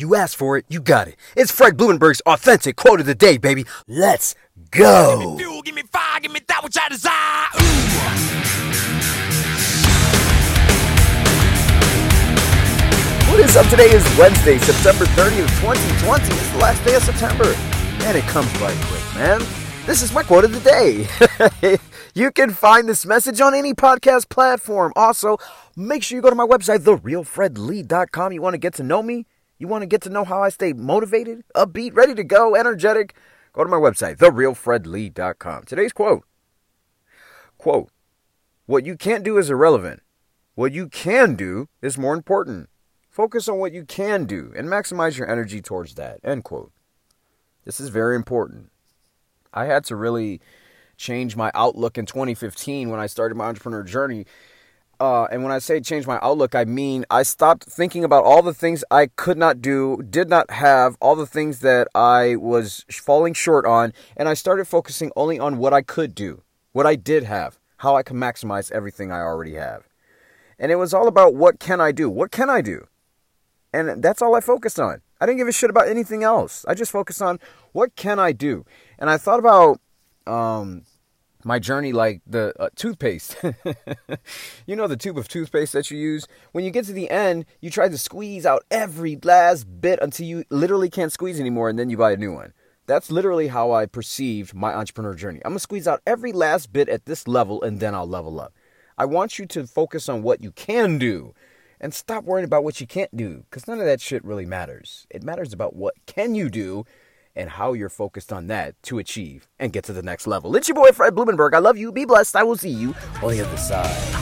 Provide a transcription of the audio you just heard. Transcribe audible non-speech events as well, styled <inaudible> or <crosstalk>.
You asked for it, you got it. It's Fred Blumenberg's authentic quote of the day, baby. Let's go. Give me fuel, give me fire, give me that which I desire. Ooh. What is up? Today is Wednesday, September 30th, 2020. It's the last day of September. And it comes by quick, man. This is my quote of the day. <laughs> you can find this message on any podcast platform. Also, make sure you go to my website, therealfredlee.com. You want to get to know me? You want to get to know how I stay motivated, upbeat, ready to go, energetic? Go to my website, therealfredlee.com. Today's quote. Quote, what you can't do is irrelevant. What you can do is more important. Focus on what you can do and maximize your energy towards that. End quote. This is very important. I had to really change my outlook in 2015 when I started my entrepreneur journey uh, and when I say change my outlook, I mean I stopped thinking about all the things I could not do, did not have, all the things that I was falling short on, and I started focusing only on what I could do, what I did have, how I can maximize everything I already have. And it was all about what can I do? What can I do? And that's all I focused on. I didn't give a shit about anything else. I just focused on what can I do? And I thought about um, my journey like the uh, toothpaste. <laughs> you know the tube of toothpaste that you use? When you get to the end, you try to squeeze out every last bit until you literally can't squeeze anymore and then you buy a new one. That's literally how I perceived my entrepreneur journey. I'm going to squeeze out every last bit at this level and then I'll level up. I want you to focus on what you can do and stop worrying about what you can't do cuz none of that shit really matters. It matters about what can you do and how you're focused on that to achieve and get to the next level. It's your boy Fred Blumenberg. I love you. Be blessed. I will see you on the other side.